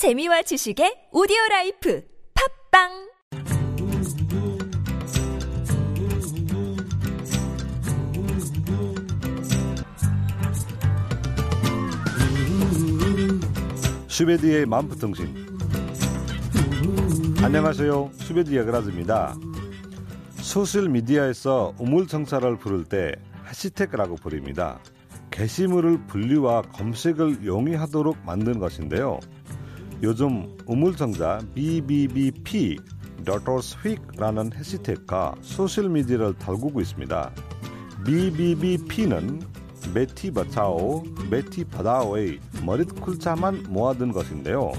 재미와 지식의 오디오 라이프 팟빵! 슈베디의 만프통신. 안녕하세요. 슈베디 야그라즈입니다. 소셜미디어에서 우물정자를 부를 때 해시태그라고 부릅니다. 게시물을 분류와 검색을 용이하도록 만든 것인데요 요즘 우물정자 BBBP Daughters Week라는 해시태그가 소셜미디어를 달구고 있습니다 BBBP는 बेटी बचाओ, बेटी पढ़ाओ의 머릿글자만 모아둔 것인데요.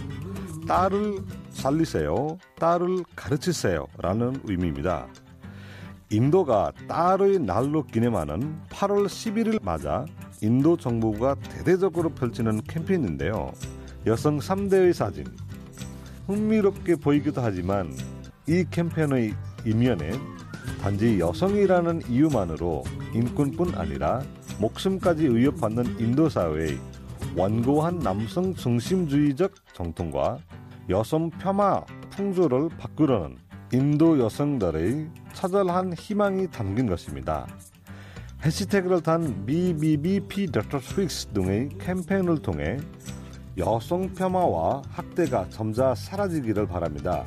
딸을 살리세요, 딸을 가르치세요 라는 의미입니다. 인도가 딸의 날로 기념하는 8월 11일 맞아 인도 정부가 대대적으로 펼치는 캠페인인데요. 여성 3대의 사진. 흥미롭게 보이기도 하지만 이 캠페인의 이면에 단지 여성이라는 이유만으로 인권뿐 아니라 목숨까지 위협받는 인도 사회의 완고한 남성 중심주의적 정통과 여성 폄하 풍조를 바꾸려는 인도 여성들의 처절한 희망이 담긴 것입니다. 해시태그를 단 BBBP Dr. Swix 등의 캠페인을 통해 여성 폄하와 학대가 점자 사라지기를 바랍니다.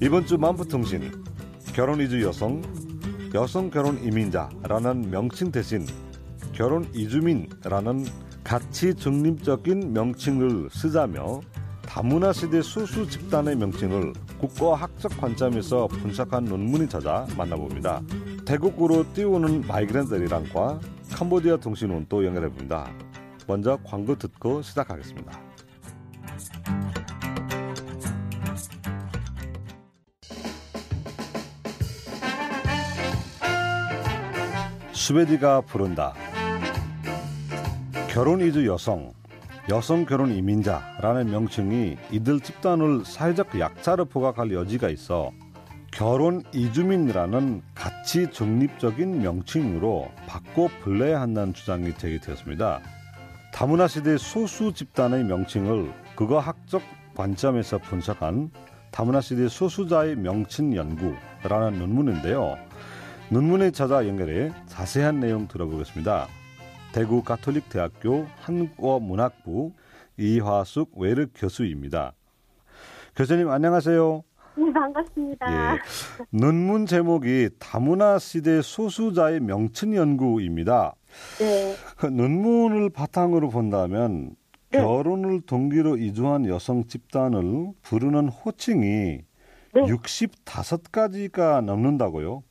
이번 주 만푸통신 결혼 이주 여성 여성 결혼 이민자라는 명칭 대신 결혼 이주민라는 가치 중립적인 명칭을 쓰자며 다문화 시대 수수 집단의 명칭을 국가학적 관점에서 분석한 논문이 찾아 만나봅니다. 태국으로 띄우는 마이그랜트리랑과 캄보디아 통신원 또 연결해봅니다. 먼저 광고 듣고 시작하겠습니다. 스웨디가 부른다. 결혼 이주 여성, 여성 결혼 이민자라는 명칭이 이들 집단을 사회적 약자로 부각할 여지가 있어 결혼 이주민이라는 가치 중립적인 명칭으로 바꿔 불러야 한다는 주장이 제기되었습니다. 다문화 시대 소수 집단의 명칭을 그거학적 관점에서 분석한 다문화 시대 소수자의 명칭 연구라는 논문인데요. 논문에 찾아 연결해 자세한 내용 들어보겠습니다. 대구 가톨릭 대학교 한국어 문학부 이화숙 외르 교수입니다. 교수님 안녕하세요. 네, 반갑습니다. 예, 논문 제목이 다문화 시대 소수자의 명칭 연구입니다. 네. 그 논문을 바탕으로 본다면 네. 결혼을 동기로 이주한 여성 집단을 부르는 호칭이 네. 65가지가 넘는다고요?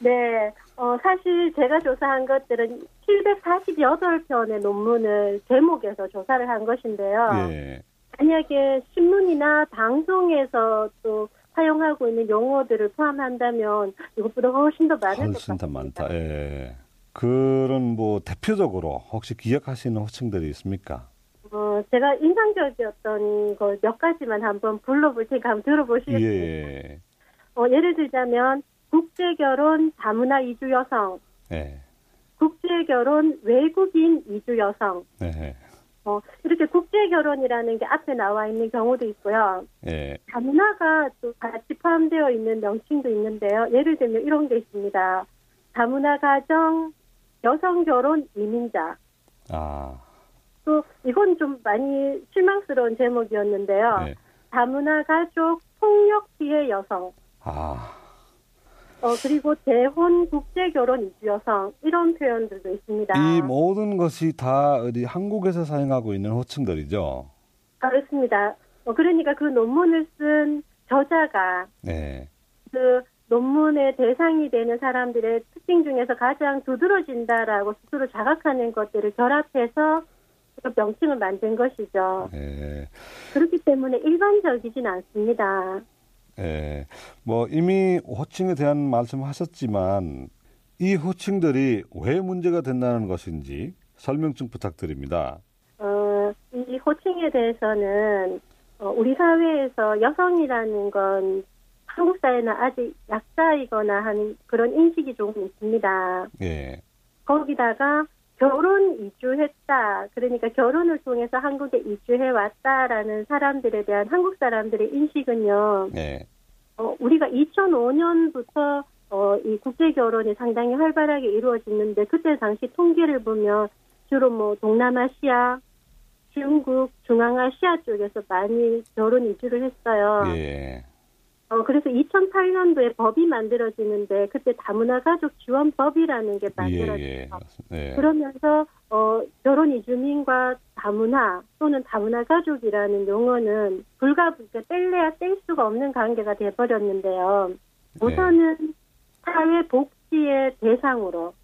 네. 어, 사실 제가 조사한 것들은 748편의 논문을 제목에서 조사를 한 것인데요. 예. 만약에 신문이나 방송에서 또 사용하고 있는 용어들을 포함한다면 이것보다 훨씬 더 많을 것 훨씬 더 같습니다. 많다. 예. 그런 뭐 대표적으로 혹시 기억하시는 호칭들이 있습니까? 어, 제가 인상적이었던 거 몇 가지만 한번 불러볼 테니까 한번 들어보시겠습니까? 예. 어, 예를 들자면 국제결혼 다문화 이주 여성, 예. 국제결혼 외국인 이주 여성, 예. 어, 이렇게 국제 결혼이라는 게 앞에 나와 있는 경우도 있고요. 예. 다문화가 또 같이 포함되어 있는 명칭도 있는데요. 예를 들면 이런 게 있습니다. 다문화 가정, 여성 결혼 이민자. 아. 또 이건 좀 많이 실망스러운 제목이었는데요. 예. 다문화 가족 폭력 피해 여성. 아. 어, 그리고 재혼 국제 결혼 이주 여성 이런 표현들도 있습니다. 이 모든 것이 다 어디 한국에서 사용하고 있는 호칭들이죠. 그렇습니다. 어, 그러니까 그 논문을 쓴 저자가 네. 그 논문의 대상이 되는 사람들의 특징 중에서 가장 두드러진다라고 스스로 자각하는 것들을 결합해서 그 명칭을 만든 것이죠. 예. 그렇기 때문에 일반적이진 않습니다. 예. 뭐 이미 호칭에 대한 말씀하셨지만 이 호칭들이 왜 문제가 된다는 것인지 설명 좀 부탁드립니다. 어, 이 호칭에 대해서는 어, 우리 사회에서 여성이라는 건 한국 사회는 아직 약자이거나 하는 그런 인식이 조금 있습니다. 예. 거기다가 결혼 이주했다. 그러니까 결혼을 통해서 한국에 이주해 왔다라는 사람들에 대한 한국 사람들의 인식은요. 네. 어, 우리가 2005년부터 어, 이 국제 결혼이 상당히 활발하게 이루어졌는데 그때 당시 통계를 보면 주로 뭐 동남아시아, 중국, 중앙아시아 쪽에서 많이 결혼 이주를 했어요. 예. 어, 그래서 2008년도에 법이 만들어지는데 그때 다문화 가족 지원법이라는 게 예, 만들어졌어요. 예. 네. 그러면서 어, 결혼 이주민과 다문화 또는 다문화 가족이라는 용어는 불가 그러니까 뗄래야 뗄 수가 없는 관계가 돼 버렸는데요. 우선은 사회 복지의 대상으로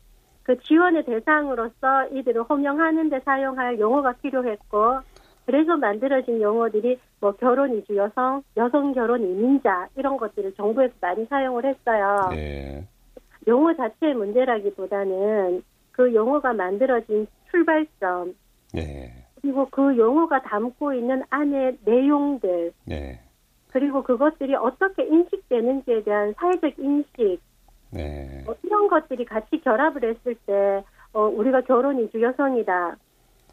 그 지원의 대상으로서 이들을 호명하는 데 사용할 용어가 필요했고 그래서 만들어진 용어들이 뭐 결혼 이주 여성, 여성 결혼 이민자 이런 것들을 정부에서 많이 사용을 했어요. 네. 용어 자체의 문제라기보다는 그 용어가 만들어진 출발점 네. 그리고 그 용어가 담고 있는 안에 내용들 네. 그리고 그것들이 어떻게 인식되는지에 대한 사회적 인식 네. 뭐 이런 것들이 같이 결합을 했을 때 어, 우리가 결혼 이주 여성이다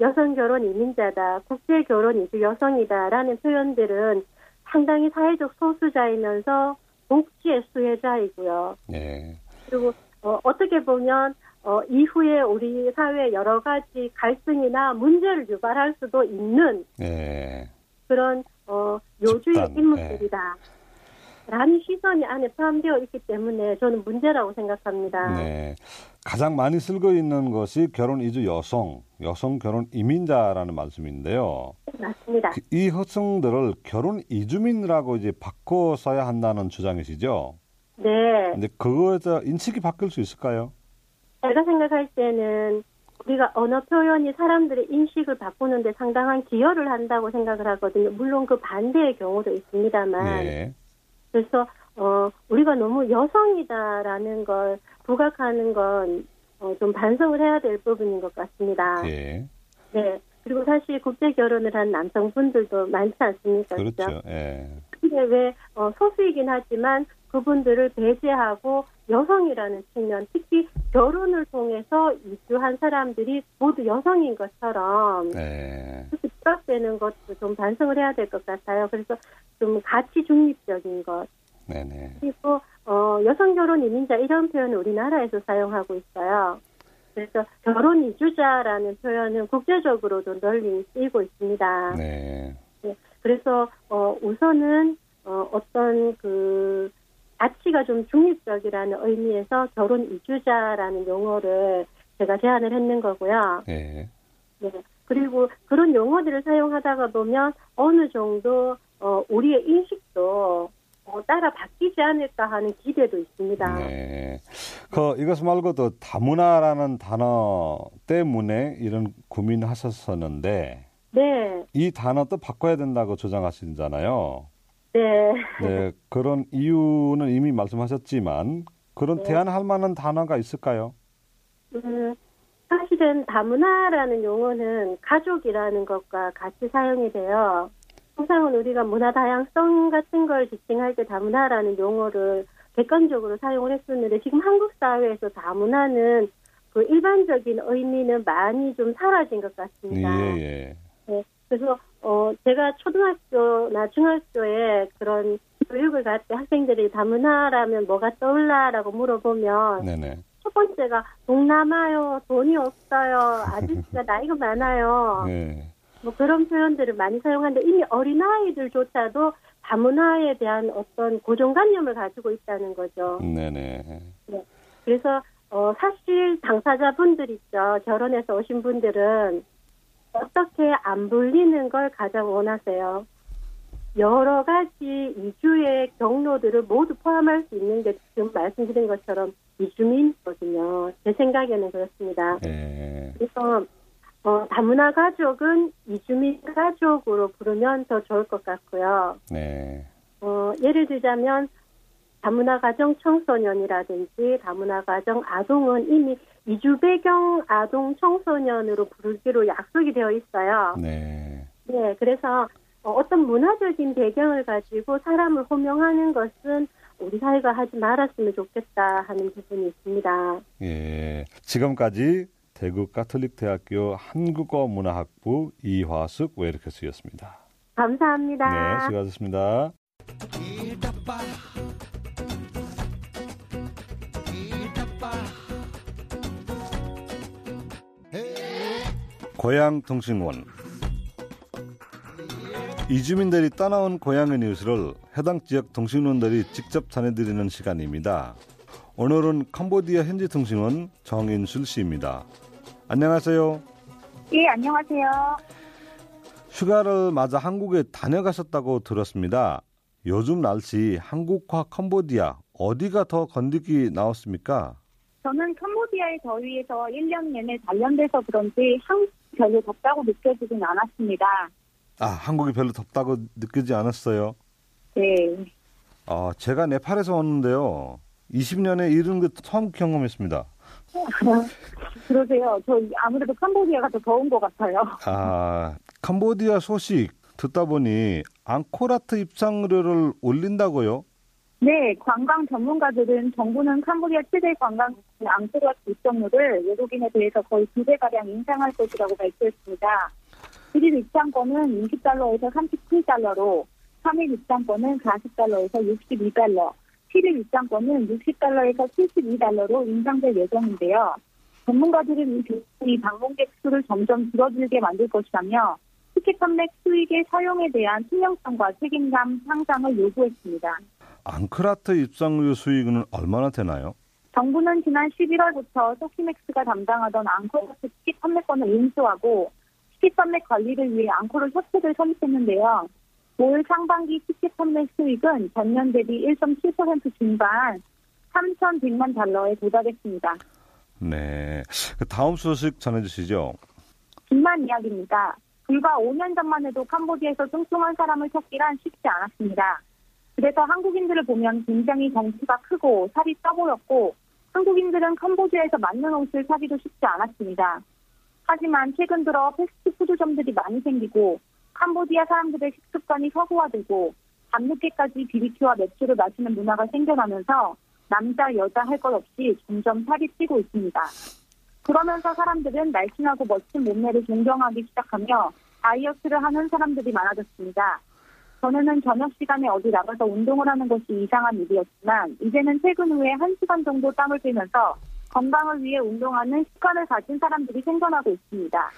여성 결혼 이민자다 국제 결혼 이주 여성이다라는 표현들은 상당히 사회적 소수자이면서 복지의 수혜자이고요. 네. 그리고 어, 어떻게 보면 어, 이후에 우리 사회 여러 가지 갈등이나 문제를 유발할 수도 있는 네. 그런 어, 요주의 인물들이다. 라는 시선이 안에 포함되어 있기 때문에 저는 문제라고 생각합니다. 네. 가장 많이 쓰고 있는 것이 결혼 이주 여성, 여성 결혼 이민자라는 말씀인데요. 맞습니다. 그- 이 호칭들을 결혼 이주민이라고 이제 바꿔 써야 한다는 주장이시죠? 네. 근데 그거에 대해 인식이 바뀔 수 있을까요? 제가 생각할 때는 우리가 언어 표현이 사람들의 인식을 바꾸는데 상당한 기여를 한다고 생각을 하거든요. 물론 그 반대의 경우도 있습니다만. 네. 그래서 어 우리가 너무 여성이다라는 걸 부각하는 건 어, 좀 반성을 해야 될 부분인 것 같습니다. 예. 네. 그리고 사실 국제 결혼을 한 남성분들도 많지 않습니까? 그렇죠. 예. 근데 왜 어, 소수이긴 하지만 그분들을 배제하고 여성이라는 측면, 특히 결혼을 통해서 이주한 사람들이 모두 여성인 것처럼 네. 부각되는 것도 좀 반성을 해야 될 것 같아요. 그래서 좀 가치 중립적인 것 네네. 그리고 어, 여성 결혼 이민자 이런 표현을 우리나라에서 사용하고 있어요. 그래서 결혼 이주자라는 표현은 국제적으로도 널리 쓰이고 있습니다. 네. 그래서 어, 우선은 어, 어떤 그 가치가 좀 중립적이라는 의미에서 결혼 이주자라는 용어를 제가 제안을 했는 거고요. 예. 네. 그리고 그런 용어들을 사용하다가 보면 어느 정도 어, 우리의 인식도 어, 따라 바뀌지 않을까 하는 기대도 있습니다. 네. 그 이것 말고도 다문화라는 단어 때문에 이런 고민하셨었는데 네, 이 단어도 바꿔야 된다고 주장하시잖아요. 네. 네. 그런 이유는 이미 말씀하셨지만 그런 네. 대안할 만한 단어가 있을까요? 음, 사실은 다문화라는 용어는 가족이라는 것과 같이 사용이 돼요. 통상은 우리가 문화 다양성 같은 걸 지칭할 때 다문화라는 용어를 객관적으로 사용을 했었는데 지금 한국 사회에서 다문화는 그 일반적인 의미는 많이 좀 사라진 것 같습니다. 예, 예. 네, 그래서 어 제가 초등학교나 중학교에 그런 교육을 갈 때 학생들이 다문화라면 뭐가 떠올라라고 물어보면 네네. 첫 번째가 동남아요, 돈이 없어요, 아저씨가 나이가 많아요. 네. 뭐 그런 표현들을 많이 사용하는데 이미 어린아이들조차도 다문화에 대한 어떤 고정관념을 가지고 있다는 거죠. 네네. 그래서 어, 사실 당사자분들 있죠. 결혼해서 오신 분들은 어떻게 안 불리는 걸 가장 원하세요. 여러 가지 이주의 경로들을 모두 포함할 수 있는 게 지금 말씀드린 것처럼 이주민이거든요. 제 생각에는 그렇습니다. 예. 그래서 어, 다문화 가족은 이주민 가족으로 부르면 더 좋을 것 같고요. 네. 어, 예를 들자면 다문화 가정 청소년이라든지 다문화 가정 아동은 이미 이주 배경 아동 청소년으로 부르기로 약속이 되어 있어요. 네. 네, 그래서 어, 어떤 문화적인 배경을 가지고 사람을 호명하는 것은 우리 사회가 하지 말았으면 좋겠다 하는 부분이 있습니다. 예. 지금까지 대구 가톨릭 대학교 한국어 문화학부 이화숙 웨르케스였습니다. 감사합니다. 네, 수고하셨습니다. 고향 통신원 이주민들이 떠나온 고향의 뉴스를 해당 지역 통신원들이 직접 전해드리는 시간입니다. 오늘은 캄보디아 현지 통신원 정인술 씨입니다. 안녕하세요. 예, 안녕하세요. 휴가를 맞아 한국에 다녀가셨다고 들었습니다. 요즘 날씨 한국과 캄보디아 어디가 더 건드기 나왔습니까? 저는 캄보디아의 더위에서 1년 내내 단련돼서 그런지 한국 별로 덥다고 느껴지진 않았습니다. 아, 한국이 별로 덥다고 느끼지 않았어요. 네. 아, 제가 네팔에서 왔는데요. 20년에 이런 거 처음 경험했습니다. 그러세요. 저 아무래도 캄보디아가 더 더운 것 같아요. 아, 캄보디아 소식 듣다 보니 앙코라트 입장료를 올린다고요? 네, 관광 전문가들은 정부는 캄보디아 최대 관광 앙코르와트 입장료를 외국인에 대해서 거의 두 배가량 인상할 것이라고 발표했습니다. 1일 입장권은 20달러에서 37달러로, 3일 입장권은 40달러에서 62달러, 7일 입장권은 60달러에서 72달러로 인상될 예정인데요. 전문가들은 이 조건이 방문객 수를 점점 줄어들게 만들 것이라며 티켓 판매 수익의 사용에 대한 투명성과 책임감 상상을 요구했습니다. 앙크라트 입장료 수익은 얼마나 되나요? 정부는 지난 11월부터 소키맥스가 담당하던 앙코르트 티켓 판매권을 인수하고 티켓 판매 관리를 위해 앙코르 협회를 설립했는데요. 올 상반기 티켓 판매 수익은 전년 대비 1.7% 증가한 3,100만 달러에 도달했습니다. 네. 그 다음 소식 전해주시죠. 긴만 이야기입니다. 불과 5년 전만 해도 캄보디아에서 뚱뚱한 사람을 찾기란 쉽지 않았습니다. 그래서 한국인들을 보면 굉장히 덩치가 크고 살이 쪄 보였고 한국인들은 캄보디아에서 맞는 옷을 사기도 쉽지 않았습니다. 하지만 최근 들어 패스트푸드점들이 많이 생기고 캄보디아 사람들의 식습관이 서구화되고 밤늦게까지 비비큐와 맥주를 마시는 문화가 생겨나면서 남자 여자 할 것 없이 점점 살이 찌고 있습니다. 그러면서 사람들은 날씬하고 멋진 몸매를 존경하기 시작하며 다이어트를 하는 사람들이 많아졌습니다. 전에는 저녁 시간에 어디 나가서 운동을 하는 것이 이상한 일이었지만 이제는 퇴근 후에 1시간 정도 땀을 빼면서 건강을 위해 운동하는 습관을 가진 사람들이 생겨나고 있습니다.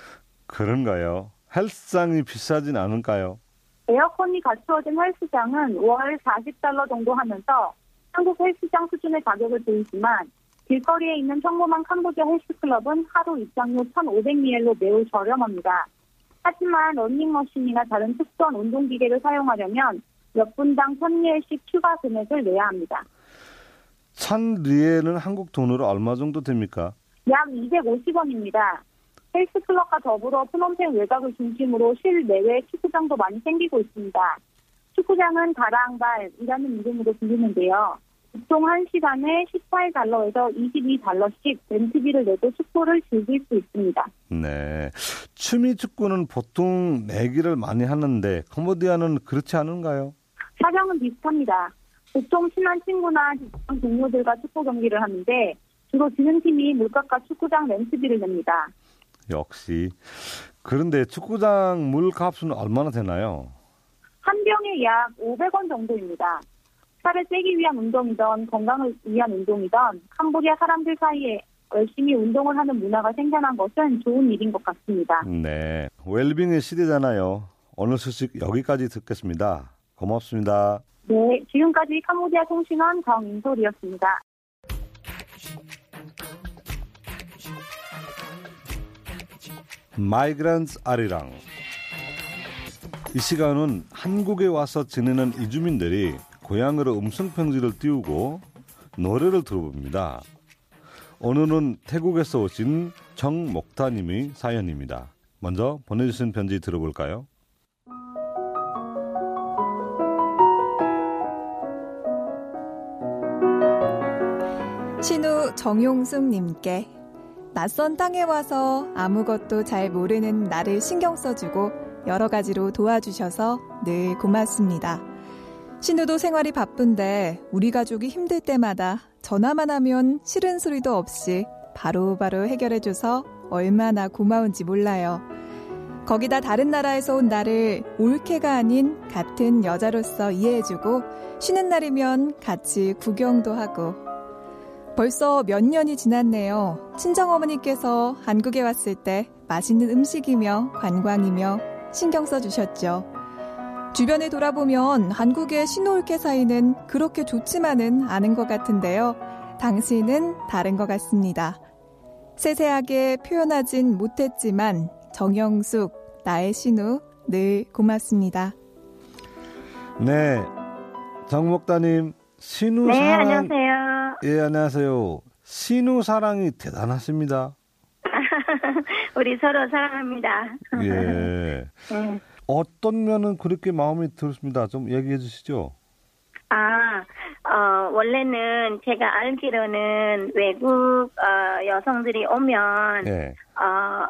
그런가요? 헬스장이 비싸진 않을까요? 에어컨이 갖추어진 헬스장은 월 40달러 정도 하면서 한국 헬스장 수준의 가격을 보이지만 길거리에 있는 평범한 캄보디아 헬스클럽은 하루 입장료 1,500미엘로 매우 저렴합니다. 하지만 러닝머신이나 다른 특수한 운동기계를 사용하려면 몇 분당 1,000리엘씩 추가 금액을 내야 합니다. 천 리에는 한국 돈으로 얼마 정도 됩니까? 약 250원입니다. 헬스 클럽과 더불어 프놈펜 외곽을 중심으로 실내외 축구장도 많이 생기고 있습니다. 축구장은 다랑발이라는 이름으로 불리는데요. 보통 1시간에 18달러에서 22달러씩 렌트비를 내고 축구를 즐길 수 있습니다. 네. 취미 축구는 보통 내기를 많이 하는데 캄보디아는 그렇지 않은가요? 사정은 비슷합니다. 보통 친한 친구나 직장 동료들과 축구 경기를 하는데 주로 지는 팀이 물가가 축구장 렌트비를 냅니다. 역시. 그런데 축구장 물값은 얼마나 되나요? 한 병에 약 500원 정도입니다. 살을 째기 위한 운동이던 건강을 위한 운동이던 캄보디아 사람들 사이에 열심히 운동을 하는 문화가 생겨난 것은 좋은 일인 것 같습니다. 네. 웰빙의 시대잖아요. 오늘 소식 여기까지 듣겠습니다. 고맙습니다. 네, 지금까지 캄보디아 통신원 정인솔이었습니다. 마이그란츠 아리랑 이 시간은 한국에 와서 지내는 이주민들이 고향으로 음성편지를 띄우고 노래를 들어봅니다. 오늘은 태국에서 오신 정목타님의 사연입니다. 먼저 보내주신 편지 들어볼까요? 신우 정용숙님께 낯선 땅에 와서 아무것도 잘 모르는 나를 신경 써주고 여러 가지로 도와주셔서 늘 고맙습니다. 신우도 생활이 바쁜데 우리 가족이 힘들 때마다 전화만 하면 싫은 소리도 없이 바로바로 바로 해결해줘서 얼마나 고마운지 몰라요. 거기다 다른 나라에서 온 나를 올케가 아닌 같은 여자로서 이해해주고 쉬는 날이면 같이 구경도 하고 벌써 몇 년이 지났네요. 친정어머니께서 한국에 왔을 때 맛있는 음식이며 관광이며 신경 써주셨죠. 주변에 돌아보면 한국의 신호올케 사이는 그렇게 좋지만은 않은 것 같은데요. 당신은 다른 것 같습니다. 세세하게 표현하진 못했지만 정영숙, 나의 신우, 늘 고맙습니다. 네, 정목다님, 신우 네, 사랑. 안녕하세요. 예, 안녕하세요. 신우 사랑이 대단하십니다. 우리 서로 사랑합니다. 예. 네. 어떤 면은 그렇게 마음이 들었습니다. 좀 얘기해 주시죠. 아, 어, 원래는 제가 알기로는 외국 어, 여성들이 오면 예. 어,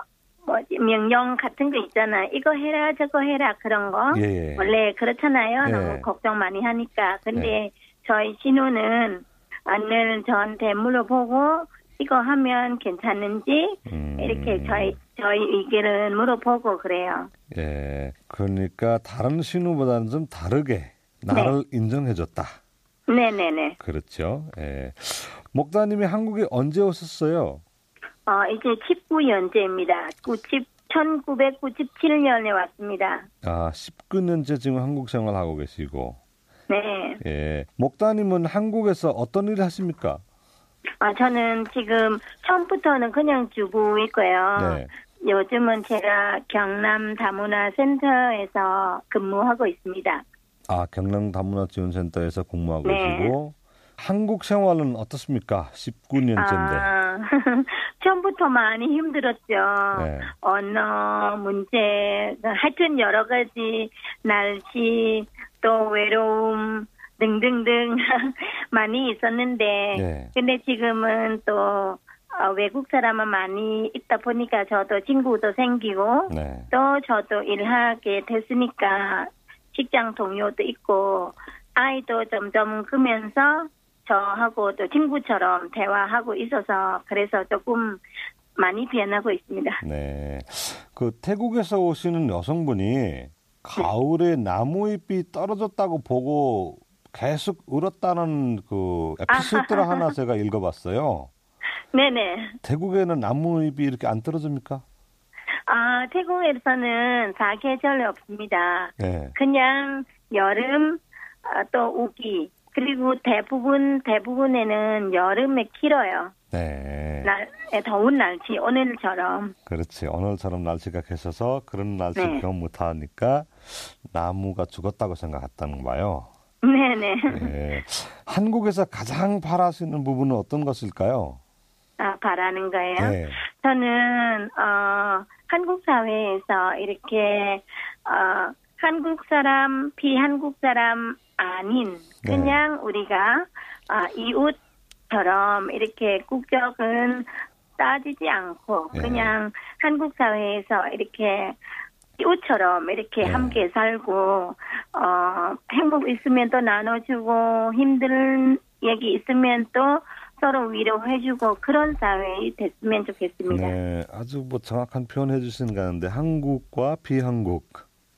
뭐지 명령 같은 거 있잖아. 이거 해라 저거 해라 그런 거. 예, 예. 원래 그렇잖아요. 예. 너무 걱정 많이 하니까. 근데 저희 신우는 늘 저한테 물어보고 이거 하면 괜찮은지 음, 이렇게 저희 저희 의견을 물어보고 그래요. 예. 그러니까 다른 신우보다는 좀 다르게 나를 인정해 줬다. 네네네. 그렇죠. 예. 목다님이 한국에 언제 오셨어요? 어, 이제 19년째입니다. 90, 1997년에 왔습니다. 아, 19년째 지금 한국 생활하고 계시고. 네. 예. 목다님은 한국에서 어떤 일을 하십니까? 아, 저는 지금 처음부터는 그냥 주고 있고요. 네. 요즘은 제가 경남 다문화 센터에서 근무하고 있습니다. 아, 경남 다문화 지원센터에서 근무하고 네. 계시고 한국 생활은 어떻습니까? 19년째인데. 아, 처음부터 많이 힘들었죠. 네. 언어 문제, 하여튼 여러 가지 날씨 또 외로움 등등등 많이 있었는데, 네. 근데 지금은 또 어, 외국 사람은 많이 있다 보니까 저도 친구도 생기고 네. 또 저도 일하게 됐으니까 직장 동료도 있고 아이도 점점 크면서 저하고 또 친구처럼 대화하고 있어서 그래서 조금 많이 변하고 있습니다. 네. 그 태국에서 오시는 여성분이 가을에 나무잎이 떨어졌다고 보고 계속 울었다는 그 에피소드를 하나 제가 읽어봤어요. 네네. 태국에는 나무잎이 이렇게 안 떨어집니까? 아 태국에서는 사계절이 없습니다. 네. 그냥 여름 아, 또 우기 그리고 대부분 대부분에는 여름에 길어요. 네. 날 예, 더운 날씨 오늘처럼. 그렇지. 오늘처럼 날씨가 계셔서 그런 날씨 네. 경험 못하니까 나무가 죽었다고 생각했다는 거예요. 네네. 예. 한국에서 가장 바라시는 부분은 어떤 것일까요? 아 바라는 거예요. 네. 저는 어 한국 사회에서 이렇게 어 한국 사람 비한국 사람 아닌 네. 그냥 우리가 아 이웃 처럼 이렇게 국적은 따지지 않고 네. 그냥 한국 사회에서 이렇게 이웃처럼 이렇게 네. 함께 살고 어 행복 있으면 또 나눠주고 힘든 얘기 있으면 또 서로 위로해주고 그런 사회 됐으면 좋겠습니다. 네, 아주 뭐 정확한 표현 해주시는 것 같은데 한국과 비한국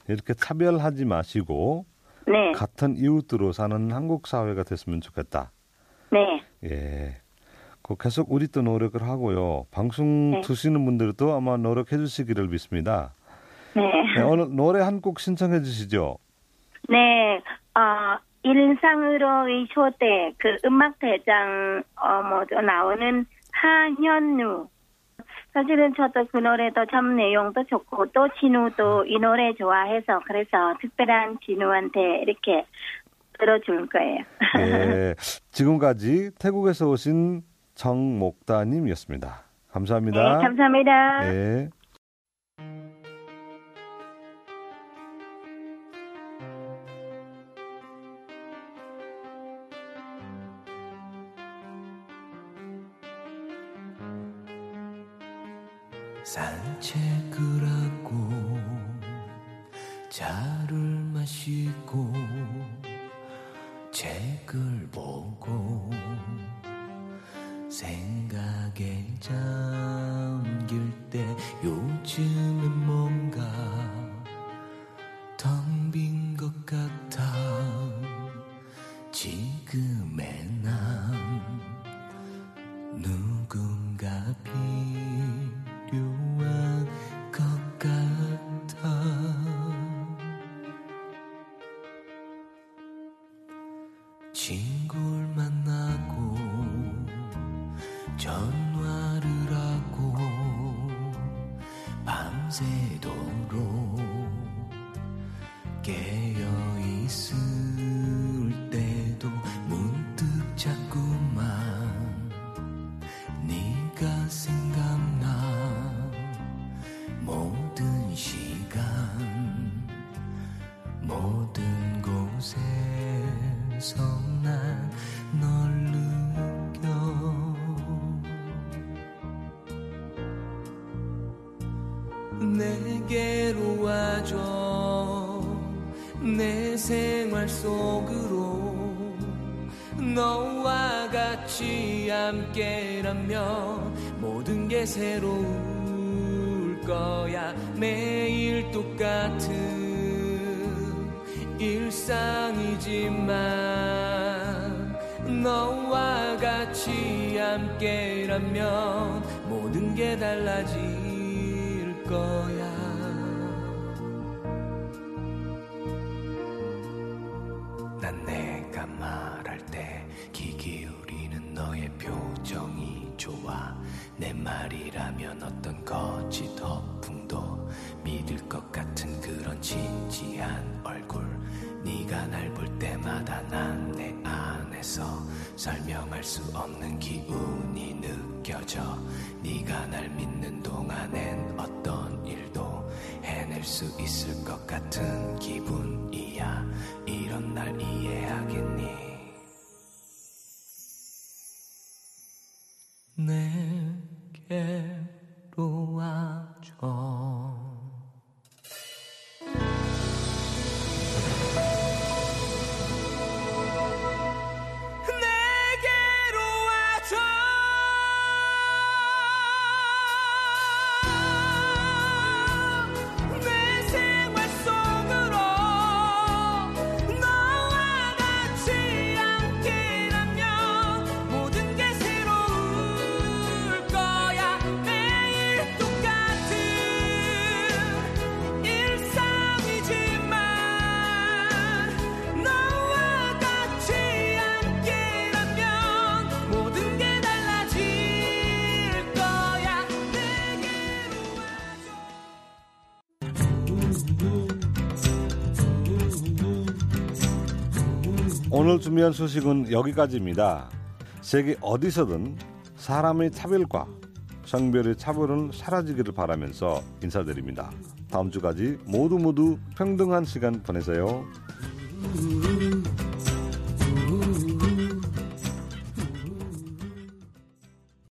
이렇게 차별하지 마시고 네, 같은 이웃으로 사는 한국 사회가 됐으면 좋겠다. 네, 예. 그 계속 우리 또 노력을 하고요. 방송 네. 두시는 분들도 아마 노력해 주시기를 믿습니다. 네, 네, 오늘 노래 한 곡 신청해 주시죠. 네. 어, 일상으로의 초대 그 음악 대장 어뭐 나오는 하현우. 사실은 저도 그 노래도 참 내용도 좋고 또 진우도 이 노래 좋아해서 그래서 특별한 진우한테 이렇게 들어줄 거예요. 예. 지금까지 태국에서 오신 정목다님이었습니다. 감사합니다. 네, 감사합니다. 예. 산책을 하고 차를 마시고 책을 보고 생각에 잠 밤새도록 깨어 있을 새로울 거야. 매일 똑같은 일상이지만 너와 같이 함께라면 모든 게 달라질 거야. 난 내가 말할 때 귀 기울이는 너의 표정이 좋아 내 말이라면 어떤 거짓 허풍도 믿을 것 같은 그런 진지한 얼굴. 네가 날 볼 때마다 난 내 안에서 설명할 수 없는 기운이 느껴져. 네가 날 믿는 동안엔 어떤 일도 해낼 수 있을 것 같은 기분 오늘 준비한 소식은 여기까지입니다. 세계 어디서든 사람의 차별과 성별의 차별은 사라지기를 바라면서 인사드립니다. 다음 주까지 모두 모두 평등한 시간 보내세요.